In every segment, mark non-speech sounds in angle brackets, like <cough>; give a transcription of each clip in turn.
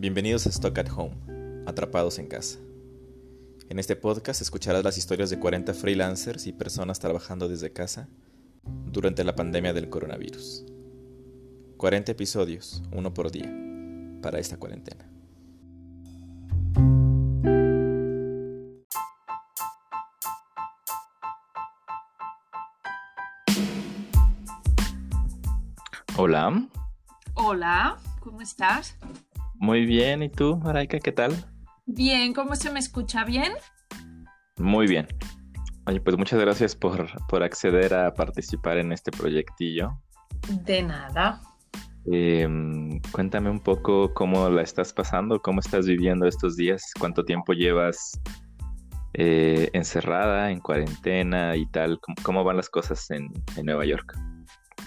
Bienvenidos a Stock at Home, Atrapados en Casa. En este podcast escucharás las historias de 40 freelancers y personas trabajando desde casa durante la pandemia del coronavirus. 40 episodios, uno por día, para esta cuarentena. Hola. Hola, ¿cómo estás? Muy bien, ¿y tú, Maraika, qué tal? Bien, ¿cómo se me escucha? ¿Bien? Muy bien. Oye, pues muchas gracias por, por acceder a participar en este proyectillo. De nada. Em, cuéntame un poco cómo la estás pasando, cómo estás viviendo estos días, cuánto tiempo llevas eh, encerrada, en cuarentena y tal, cómo, van las cosas en, en Nueva York.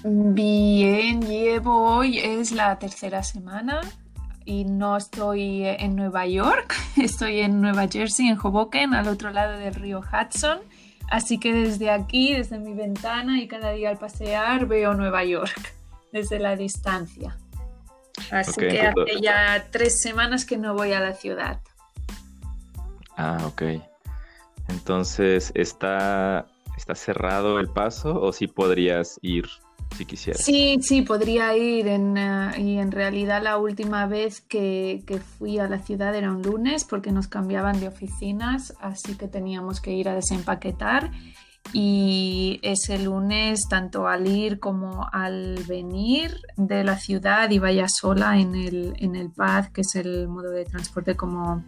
Bien, llevo hoy, es la tercera semana y no estoy en Nueva York, <laughs> estoy en Nueva Jersey, en Hoboken, al otro lado del río Hudson. Así que desde aquí, desde mi ventana y cada día al pasear, veo Nueva York desde la distancia. Así que hace ya tres semanas que no voy a la ciudad. Ah, ok. Entonces, ¿está, está cerrado el paso o sí podrías ir si quisiera. Sí, sí, podría ir. Eh, y en realidad la última vez que, fui a la ciudad era un lunes porque nos cambiaban de oficinas, así que teníamos que ir a desempaquetar. Y ese lunes, tanto al ir como al venir de la ciudad, iba ya sola en el, en el PAD, que es el modo de transporte como,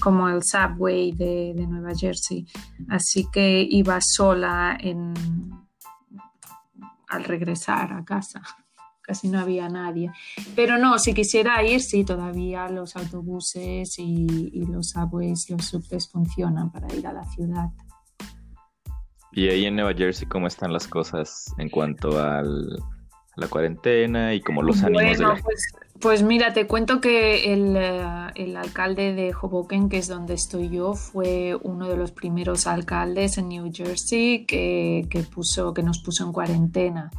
como el subway de, de Nueva Jersey. Así que iba sola en, al regresar a casa. <laughs> Casi no había nadie. Pero no, si quisiera ir, sí, todavía los autobuses y, los subways, los subtes funcionan para ir a la ciudad. ¿Y ahí en Nueva Jersey cómo están las cosas en cuanto al, la cuarentena y como los ánimos de la... pues, pues mira, te cuento que eh, el, alcalde de Hoboken, que es donde estoy yo, fue uno de los primeros alcaldes en New Jersey que, puso, que nos puso en cuarentena.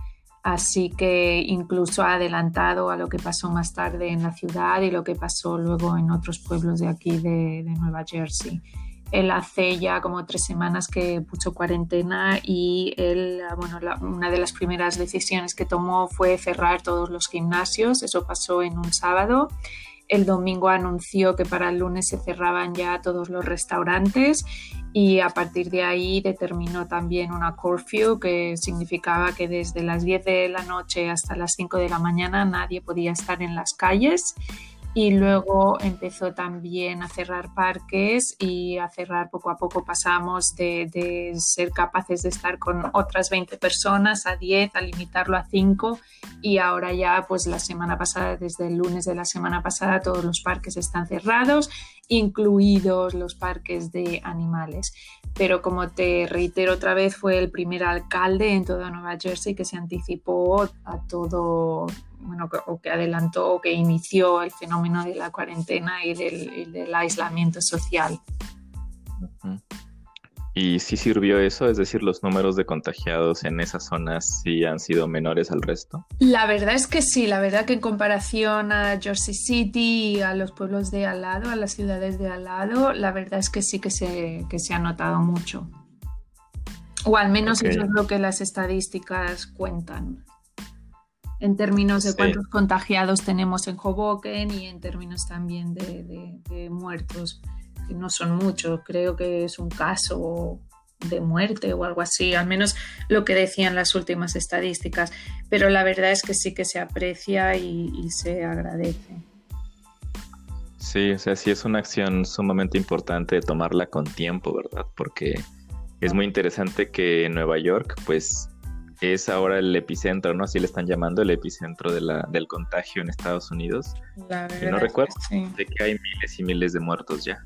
Así que incluso ha adelantado a lo que pasó más tarde en la ciudad y lo que pasó luego en otros pueblos de aquí de Nueva Jersey. Él hace ya como tres semanas que puso cuarentena y él, bueno, una de las primeras decisiones que tomó fue cerrar todos los gimnasios. Eso pasó en un sábado. El domingo anunció que para el lunes se cerraban ya todos los restaurantes y a partir de ahí determinó también una curfew que significaba que desde las 10 de la noche hasta las 5 de la mañana nadie podía estar en las calles y luego empezó también a cerrar parques y a cerrar poco a poco pasamos de, ser capaces de estar con otras 20 personas a 10, a limitarlo a 5 y ahora ya pues la semana pasada, desde el lunes de la semana pasada, todos los parques están cerrados, incluidos los parques de animales. Pero como te reitero otra vez, fue el primer alcalde en toda Nueva Jersey que se anticipó a todo bueno, o que adelantó o que inició el fenómeno de la cuarentena y del, aislamiento social. ¿Y si sirvió eso? Es decir, los números de contagiados en esas zonas sí han sido menores al resto. La verdad es que sí, la verdad que en comparación a Jersey City y a los pueblos de al lado, a las ciudades de al lado, la verdad es que sí que se, que se ha notado mucho. O al menos eso es lo que las estadísticas cuentan en términos de cuántos contagiados tenemos en Hoboken y en términos también de, muertos, que no son muchos, creo que es un caso de muerte o algo así, al menos lo que decían las últimas estadísticas, pero la verdad es que sí que se aprecia y, y se agradece. Sí, o sea, sí es una acción sumamente importante tomarla con tiempo, ¿verdad? Porque es muy interesante que en Nueva York, pues es ahora el epicentro, ¿no? Así le están llamando el epicentro de la, del contagio en Estados Unidos. La y no recuerdo de que hay miles y miles de muertos ya.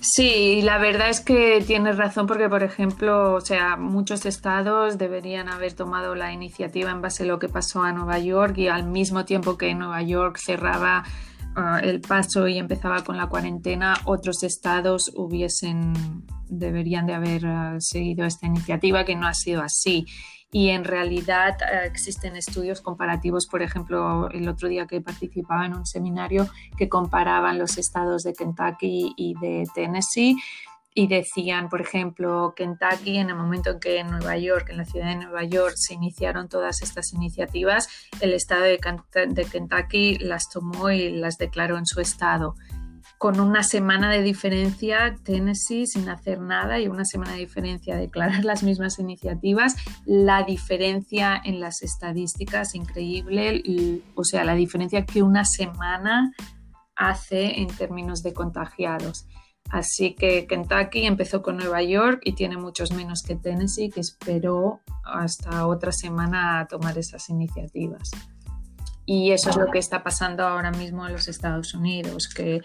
Sí, la verdad es que tienes razón porque, por ejemplo, o sea, muchos estados deberían haber tomado la iniciativa en base a lo que pasó a Nueva York y al mismo tiempo que Nueva York cerraba ah, el paso y empezaba con la cuarentena, otros estados hubiesen deberían de haber ah, seguido esta iniciativa que no ha sido así y en realidad eh, existen estudios comparativos, por ejemplo, el otro día que participaba en un seminario que comparaban los estados de Kentucky y de Tennessee y decían, por ejemplo, Kentucky, en el momento en que en Nueva York, en la ciudad de Nueva York, se iniciaron todas estas iniciativas, el estado de, Kentucky las tomó y las declaró en su estado. Con una semana de diferencia, Tennessee sin hacer nada y una semana de diferencia declarar las mismas iniciativas, la diferencia en las estadísticas increíble, o sea, la diferencia que una semana hace en términos de contagiados. Así que Kentucky empezó con Nueva York y tiene muchos menos que Tennessee, que esperó hasta otra semana a tomar esas iniciativas. Y eso es lo que está pasando ahora mismo en los Estados Unidos, que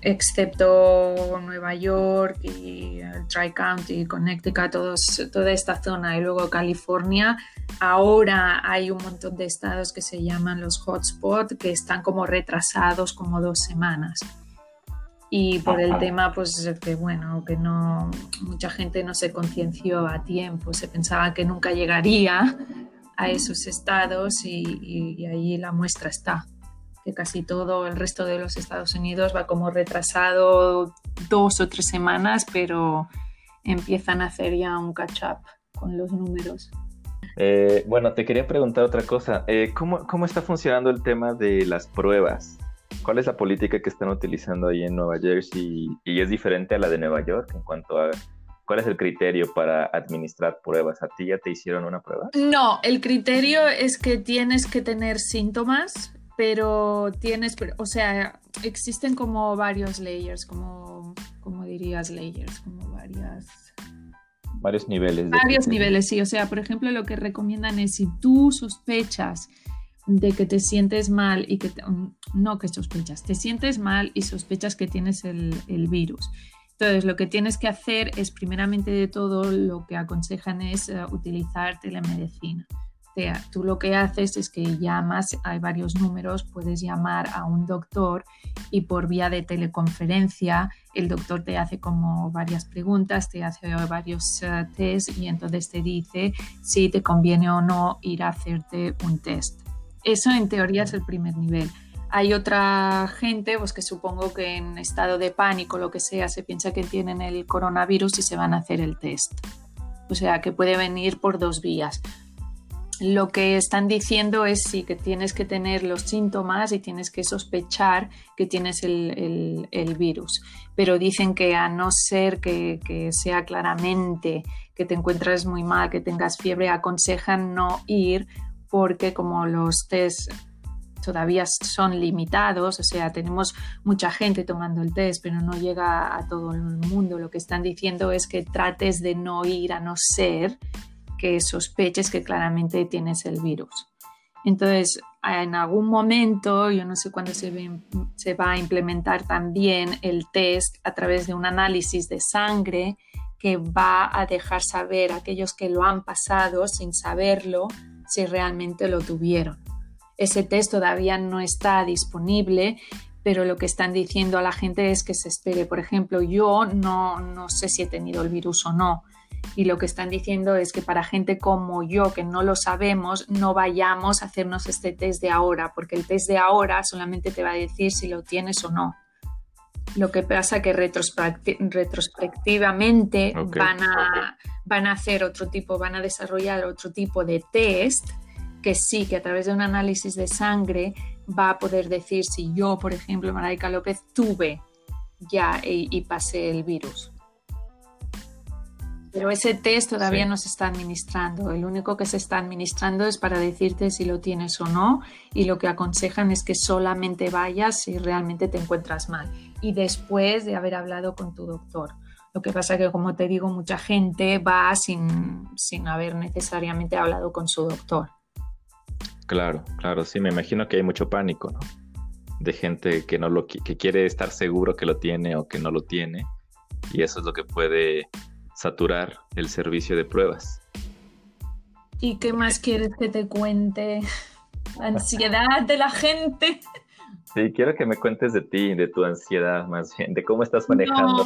excepto Nueva York y Tri County, Connecticut, toda esta zona. Y luego California, ahora hay un montón de estados que se llaman los hotspots que están como retrasados como dos semanas. Y por el tema pues que bueno que no mucha gente no se concienció a tiempo se pensaba que nunca llegaría a esos estados y, ahí la muestra está que casi todo el resto de los Estados Unidos va como retrasado dos o tres semanas pero empiezan a hacer ya un catch up con los números eh, bueno te quería preguntar otra cosa eh, ¿cómo, ¿cómo está funcionando el tema de las pruebas ¿Cuál es la política que están utilizando ahí en Nueva Jersey y es diferente a la de Nueva York en cuanto a cuál es el criterio para administrar pruebas? ¿A ti ya te hicieron una prueba? No, el criterio es que tienes que tener síntomas, pero tienes, o sea, existen como varios layers, como, como dirías layers, como varias varios niveles. varios niveles, sí. O sea, por ejemplo, lo que recomiendan es si tú sospechas de que te sientes mal y que mm, no que sospechas, te sientes mal y sospechas que tienes el, virus. Entonces, lo que tienes que hacer es, primeramente de todo, lo que aconsejan es eh, utilizar telemedicina. Sea, tú lo que haces es que llamas, hay varios números, puedes llamar a un doctor y por vía de teleconferencia el doctor te hace como varias preguntas, te hace varios uh, test y entonces te dice si te conviene o no ir a hacerte un test. Eso en teoría es el primer nivel. Hay otra gente, pues que supongo que en estado de pánico, lo que sea, se piensa que tienen el coronavirus y se van a hacer el test. O sea, que puede venir por dos vías. Lo que están diciendo es sí que tienes que tener los síntomas y tienes que sospechar que tienes el, virus. Pero dicen que a no ser que, que sea claramente que te encuentres muy mal, que tengas fiebre, aconsejan no ir porque como los test todavía son limitados, o sea, tenemos mucha gente tomando el test, pero no llega a todo el mundo. Lo que están diciendo es que trates de no ir a no ser que sospeches que claramente tienes el virus. Entonces, en algún momento, yo no sé cuándo se, va a implementar también el test a través de un análisis de sangre que va a dejar saber a aquellos que lo han pasado sin saberlo si realmente lo tuvieron. Ese test todavía no está disponible, pero lo que están diciendo a la gente es que se espere. Por ejemplo, yo no, no sé si he tenido el virus o no. Y lo que están diciendo es que para gente como yo, que no lo sabemos, no vayamos a hacernos este test de ahora, porque el test de ahora solamente te va a decir si lo tienes o no. Lo que pasa que retrospectivamente van, a, van a hacer otro tipo, van a desarrollar otro tipo de test que sí, que a través de un análisis de sangre va a poder decir si yo, por ejemplo, Maraica López, tuve ya y, pasé el virus. Pero ese test todavía no se está administrando. El único que se está administrando es para decirte si lo tienes o no y lo que aconsejan es que solamente vayas si realmente te encuentras mal y después de haber hablado con tu doctor. Lo que pasa que, como te digo, mucha gente va sin, sin haber necesariamente hablado con su doctor. Claro, claro, sí, me imagino que hay mucho pánico, ¿no? De gente que no lo que quiere estar seguro que lo tiene o que no lo tiene. Y eso es lo que puede saturar el servicio de pruebas. ¿Y qué más quieres que te cuente? La <laughs> ansiedad de la gente. Sí, quiero que me cuentes de ti, de tu ansiedad más bien, de cómo estás manejando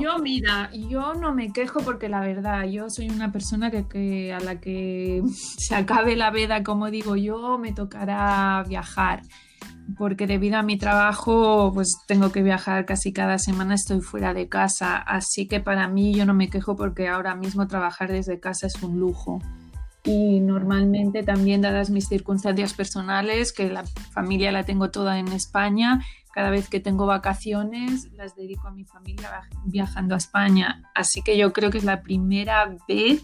Yo, mira, yo no me quejo porque la verdad, yo soy una persona que, a la que <laughs> se acabe la veda, como digo yo, me tocará viajar. Porque debido a mi trabajo, pues tengo que viajar casi cada semana, estoy fuera de casa. Así que para mí yo no me quejo porque ahora mismo trabajar desde casa es un lujo y normalmente también dadas mis circunstancias personales, que la familia la tengo toda en España, cada vez que tengo vacaciones las dedico a mi familia viajando a España. Así que yo creo que es la primera vez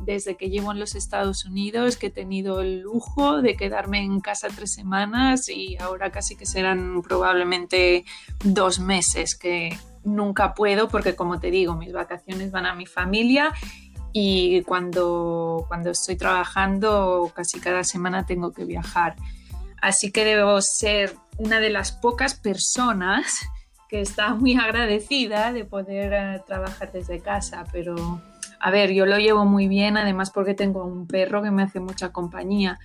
desde que llevo en los Estados Unidos que he tenido el lujo de quedarme en casa tres semanas y ahora casi que serán probablemente dos meses que nunca puedo porque como te digo mis vacaciones van a mi familia y cuando, cuando estoy trabajando casi cada semana tengo que viajar. Así que debo ser una de las pocas personas que está muy agradecida de poder eh, trabajar desde casa, pero a ver, yo lo llevo muy bien, además porque tengo un perro que me hace mucha compañía,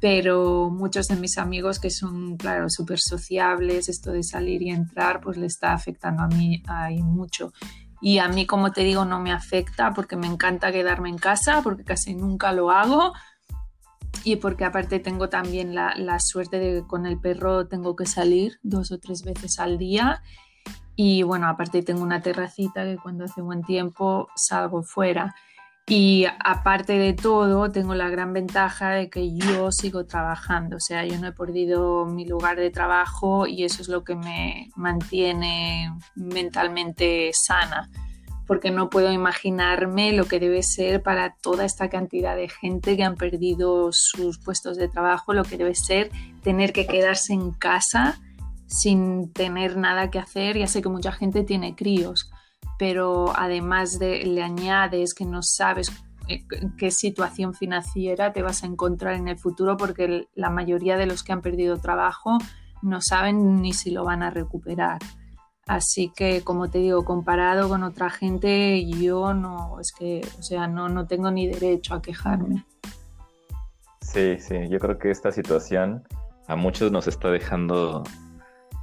pero muchos de mis amigos que son, claro, súper sociables, esto de salir y entrar, pues le está afectando a mí ahí mucho. Y a mí, como te digo, no me afecta porque me encanta quedarme en casa, porque casi nunca lo hago. Y porque aparte tengo también la, la suerte de que con el perro tengo que salir dos o tres veces al día. Y bueno, aparte tengo una terracita que cuando hace buen tiempo salgo fuera. Y aparte de todo, tengo la gran ventaja de que yo sigo trabajando, o sea, yo no he perdido mi lugar de trabajo y eso es lo que me mantiene mentalmente sana, porque no puedo imaginarme lo que debe ser para toda esta cantidad de gente que han perdido sus puestos de trabajo, lo que debe ser tener que quedarse en casa sin tener nada que hacer. Ya sé que mucha gente tiene críos pero además de, le añades que no sabes eh, qué situación financiera te vas a encontrar en el futuro porque la mayoría de los que han perdido trabajo no saben ni si lo van a recuperar. Así que, como te digo, comparado con otra gente, yo no, es que, o sea, no, no tengo ni derecho a quejarme. Sí, sí, yo creo que esta situación a muchos nos está dejando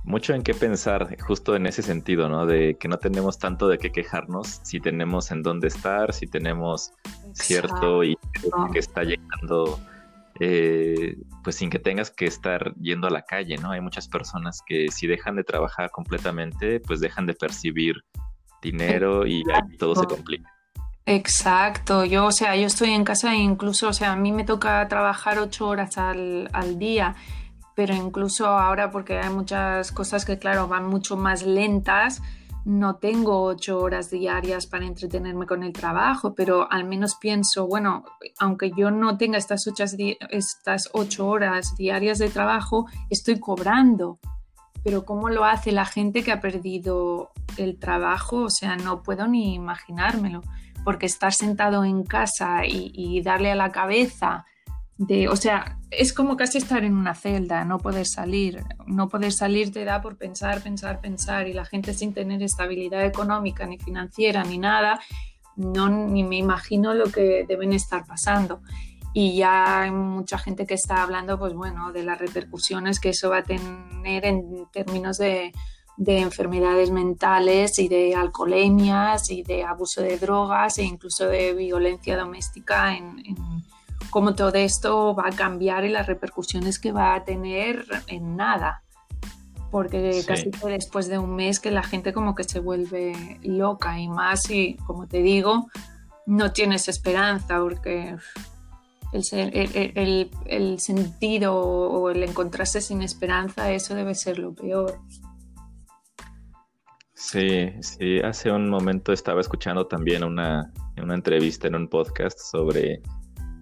mucho en qué pensar justo en ese sentido, ¿no? De que no tenemos tanto de qué quejarnos si tenemos en dónde estar, si tenemos cierto y que está llegando, eh, pues sin que tengas que estar yendo a la calle, ¿no? Hay muchas personas que si dejan de trabajar completamente, pues dejan de percibir dinero y ahí todo se complica. Exacto, yo, o sea, yo estoy en casa e incluso, o sea, a mí me toca trabajar ocho horas al, al día pero incluso ahora porque hay muchas cosas que claro van mucho más lentas, no tengo ocho horas diarias para entretenerme con el trabajo, pero al menos pienso, bueno, aunque yo no tenga estas ocho, estas ocho horas diarias de trabajo, estoy cobrando. Pero ¿cómo lo hace la gente que ha perdido el trabajo? O sea, no puedo ni imaginármelo, porque estar sentado en casa y, y darle a la cabeza o sea, es como casi estar en una celda, no poder salir, no poder salir te da por pensar, pensar, pensar y la gente sin tener estabilidad económica ni financiera ni nada, no ni me imagino lo que deben estar pasando. Y ya hay mucha gente que está hablando, pues bueno, de las repercusiones que eso va a tener en términos de, enfermedades mentales y de alcoholemias y de abuso de drogas e incluso de violencia doméstica en cómo todo esto va a cambiar y las repercusiones que va a tener en nada. Porque casi que después de un mes que la gente como que se vuelve loca y más y como te digo, no tienes esperanza porque el, el, sentido o el encontrarse sin esperanza, eso debe ser lo peor. Sí, sí, hace un momento estaba escuchando también una, una entrevista en un podcast sobre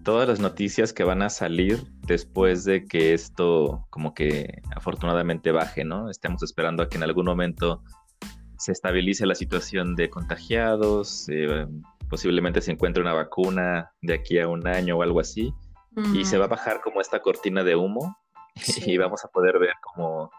todas las noticias que van a salir después de que esto como que afortunadamente baje, ¿no? Estamos esperando a que en algún momento se estabilice la situación de contagiados, eh, posiblemente se encuentre una vacuna de aquí a un año o algo así, y se va a bajar como esta cortina de humo <laughs> y vamos a poder ver como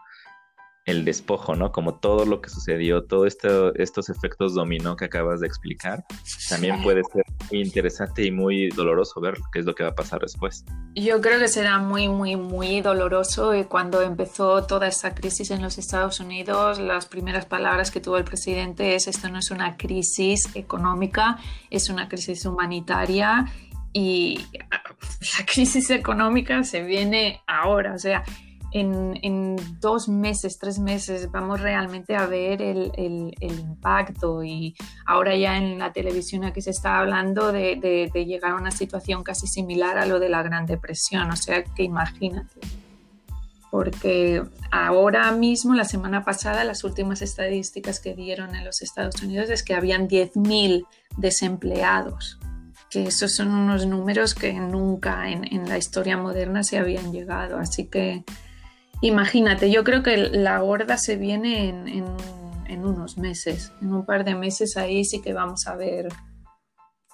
el despojo, ¿no? Como todo lo que sucedió, todos esto, estos efectos dominó que acabas de explicar, también puede ser muy interesante y muy doloroso ver qué es lo que va a pasar después. Yo creo que será muy, muy, muy doloroso. Y cuando empezó toda esta crisis en los Estados Unidos, las primeras palabras que tuvo el presidente es esto no es una crisis económica, es una crisis humanitaria y <laughs> la crisis económica se viene ahora, o sea, en, dos meses, tres meses vamos realmente a ver el, impacto y ahora ya en la televisión aquí se está hablando de, llegar a una situación casi similar a lo de la Gran Depresión, o sea que imagínate. Porque ahora mismo, la semana pasada, las últimas estadísticas que dieron en los Estados Unidos es que habían 10.000 desempleados que esos son unos números que nunca en, en, la historia moderna se habían llegado. Así que Imagínate, yo creo que la gorda se viene en, unos meses, en un par de meses ahí sí que vamos a ver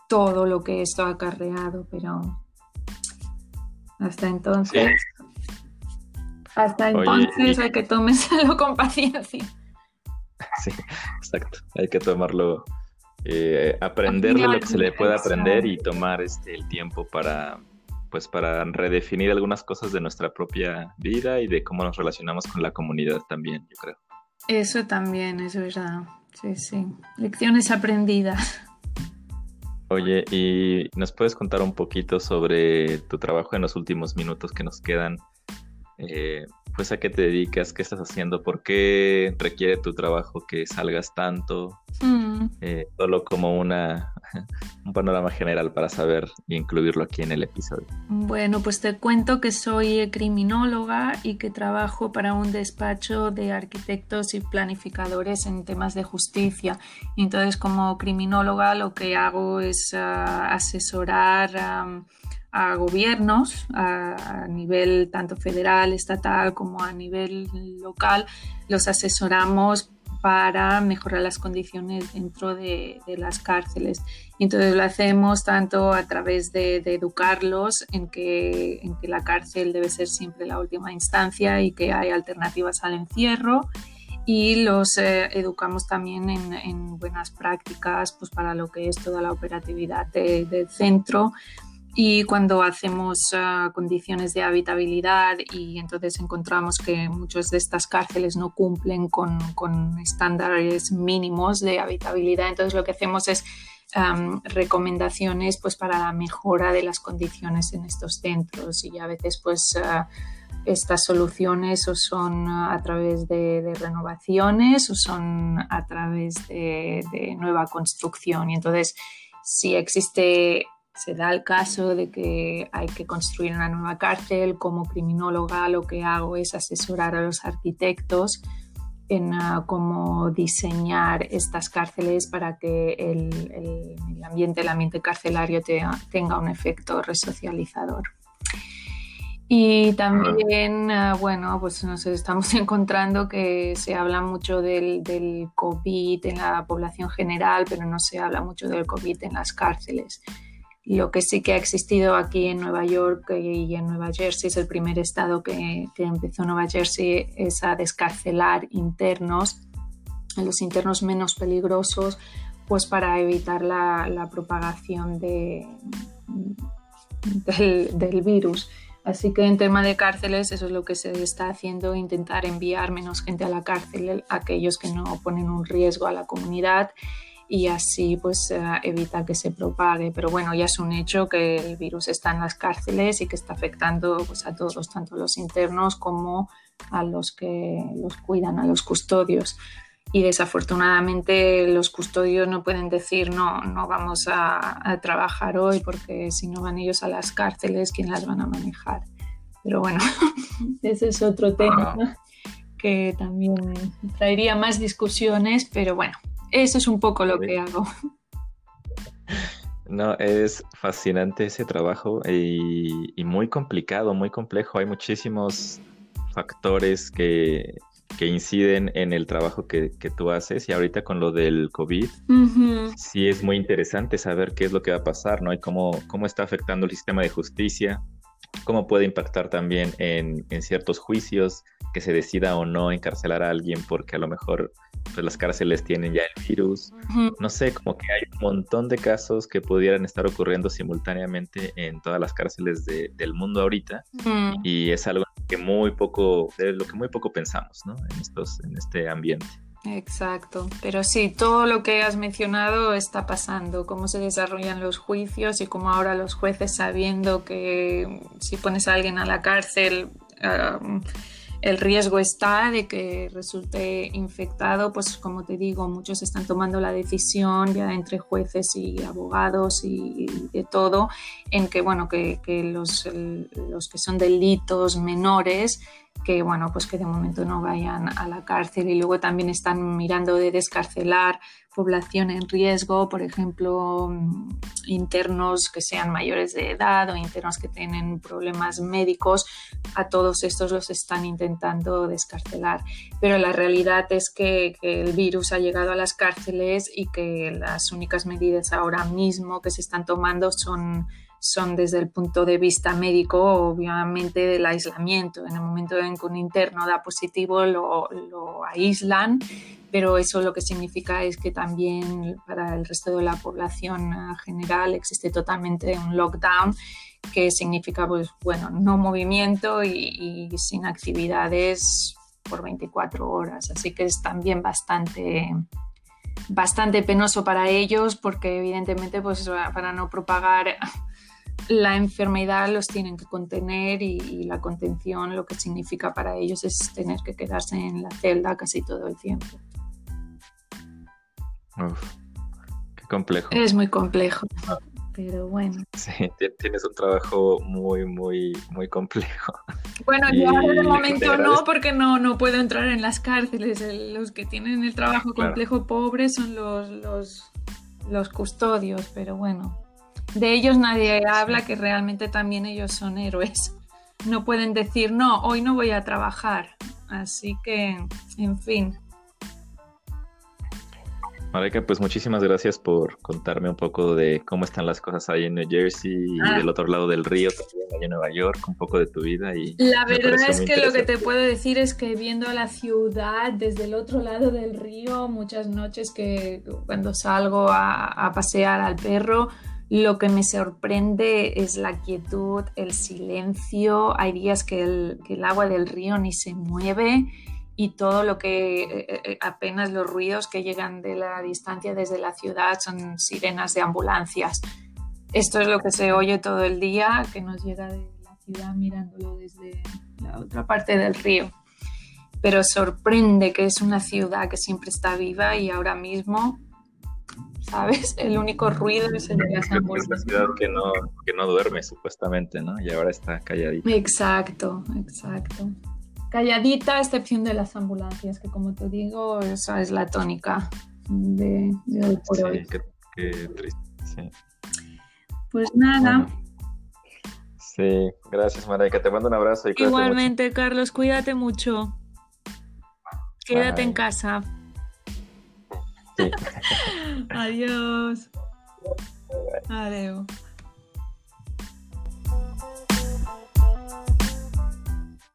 todo lo que esto ha acarreado, pero hasta entonces, hasta entonces hay que tomárselo <laughs> con paciencia. Sí, exacto, hay que tomarlo, eh, aprenderle lo que se le puede aprender y tomar este, el tiempo para pues para redefinir algunas cosas de nuestra propia vida y de cómo nos relacionamos con la comunidad también, yo creo. Eso también es verdad. Sí, sí. Lecciones aprendidas. Oye, ¿y nos puedes contar un poquito sobre tu trabajo en los últimos minutos que nos quedan? Eh, pues a qué te dedicas, qué estás haciendo, por qué requiere tu trabajo que salgas tanto, mm. eh, solo como una <laughs> un panorama general para saber e incluirlo aquí en el episodio. Bueno, pues te cuento que soy criminóloga y que trabajo para un despacho de arquitectos y planificadores en temas de justicia. Entonces, como criminóloga lo que hago es ah, asesorar a gobiernos a, nivel tanto federal, estatal como a nivel local, los asesoramos para mejorar las condiciones dentro de, las cárceles. entonces lo hacemos tanto a través de, educarlos en que, en que, la cárcel debe ser siempre la última instancia y que hay alternativas al encierro. Y los eh, educamos también en, buenas prácticas pues, para lo que es toda la operatividad del centro y cuando hacemos ah, condiciones de habitabilidad y entonces encontramos que muchas de estas cárceles no cumplen con, estándares mínimos de habitabilidad, entonces lo que hacemos es recomendaciones pues para la mejora de las condiciones en estos centros y a veces pues ah, estas soluciones o son a través de, renovaciones o son a través de nueva construcción. Y entonces si existe se da el caso de que hay que construir una nueva cárcel, como criminóloga lo que hago es asesorar a los arquitectos en ah, cómo diseñar estas cárceles para que el, ambiente, el ambiente carcelario tenga un efecto resocializador. Y también, ah, bueno, pues nos estamos <laughs> encontrando que se habla mucho del, del, COVID en la población general, pero no se habla mucho del COVID en las cárceles. Lo que sí que ha existido aquí en Nueva York y en Nueva Jersey es el primer estado que, empezó Nueva Jersey es a descarcelar internos, los internos menos peligrosos, pues para evitar la, propagación de, del, virus. Así que en tema de cárceles, eso es lo que se está haciendo, intentar enviar menos gente a la cárcel, aquellos que no ponen un riesgo a la comunidad y así pues eh, evita que se propague. Pero bueno, ya es un hecho que el virus está en las cárceles y que está afectando pues, a todos, tanto a los internos como a los que los cuidan, a los custodios. Y desafortunadamente los custodios no pueden decir no, no vamos a, trabajar hoy porque si no van ellos a las cárceles, ¿quién las van a manejar? Pero bueno, <laughs> ese es otro tema que también traería más discusiones, pero bueno, eso es un poco lo que hago. No, es fascinante ese trabajo y, muy complicado, muy complejo. Hay muchísimos factores que, inciden en el trabajo que, tú haces y ahorita con lo del COVID, sí es muy interesante saber qué es lo que va a pasar, ¿no? Y cómo, cómo está afectando el sistema de justicia, cómo puede impactar también en, en ciertos juicios, que se decida o no encarcelar a alguien porque a lo mejor pues, las cárceles tienen ya el virus. No sé, como que hay un montón de casos que pudieran estar ocurriendo simultáneamente en todas las cárceles del mundo ahorita y es algo que muy poco, de lo que muy poco pensamos, ¿no? En, estos, en este ambiente. Exacto, pero sí, todo lo que has mencionado está pasando, cómo se desarrollan los juicios y cómo ahora los jueces sabiendo que si pones a alguien a la cárcel, el riesgo está de que resulte infectado, pues como te digo, muchos están tomando la decisión ya entre jueces y abogados y, de todo, en que, bueno, que, los, los que son delitos menores que bueno, pues que de momento no vayan a la cárcel. Y luego también están mirando de descarcelar población en riesgo, por ejemplo, mm, internos que sean mayores de edad o internos que tienen problemas médicos, a todos estos los están intentando descarcelar. Pero la realidad es que, que el virus ha llegado a las cárceles y que las únicas medidas ahora mismo que se están tomando son son desde el punto de vista médico, obviamente del aislamiento. En el momento en que un interno da positivo, lo, aíslan, pero eso lo que significa es que también para el resto de la población general existe totalmente un lockdown que significa pues bueno no movimiento y, y sin actividades por 24 horas así que es también bastante bastante penoso para ellos porque evidentemente pues para no propagar <laughs> la enfermedad los tienen que contener y, la contención lo que significa para ellos es tener que quedarse en la celda casi todo el tiempo. Uf, qué complejo. Es muy complejo, pero bueno. Sí, tienes un trabajo muy, muy, muy complejo. Bueno, yo ahora de momento no, porque no, no puedo entrar en las cárceles. los que tienen el trabajo complejo pobre son los, los, los custodios, pero bueno de ellos nadie habla que realmente también ellos son héroes. No pueden decir, no, hoy no voy a trabajar. Así que, en fin. Marika, pues muchísimas gracias por contarme un poco de cómo están las cosas ahí en New Jersey y ah. del otro lado del río, también allá en Nueva York, un poco de tu vida. y La verdad es que lo que te puedo decir es que viendo la ciudad desde el otro lado del río, muchas noches que cuando salgo a, a pasear al perro, lo que me sorprende es la quietud, el silencio. Hay días que el, agua del río ni se mueve y todo lo que eh, eh, apenas los ruidos que llegan de la distancia desde la ciudad son sirenas de ambulancias. Esto es lo que se oye todo el día, que nos llega de la ciudad mirándolo desde la otra parte del río. Pero sorprende que es una ciudad que siempre está viva y ahora mismo ¿sabes? El único ruido es el de las ambulancias. Es una ciudad que no, que no duerme, supuestamente, ¿no? Y ahora está calladita. Exacto, exacto. Calladita, a excepción de las ambulancias, que como te digo, esa es la tónica de, hoy por sí, Qué, triste, sí. Pues nada. sí, gracias, que Te mando un abrazo. Y Igualmente, Carlos, cuídate mucho. Quédate en casa. <laughs> Adiós. Adiós.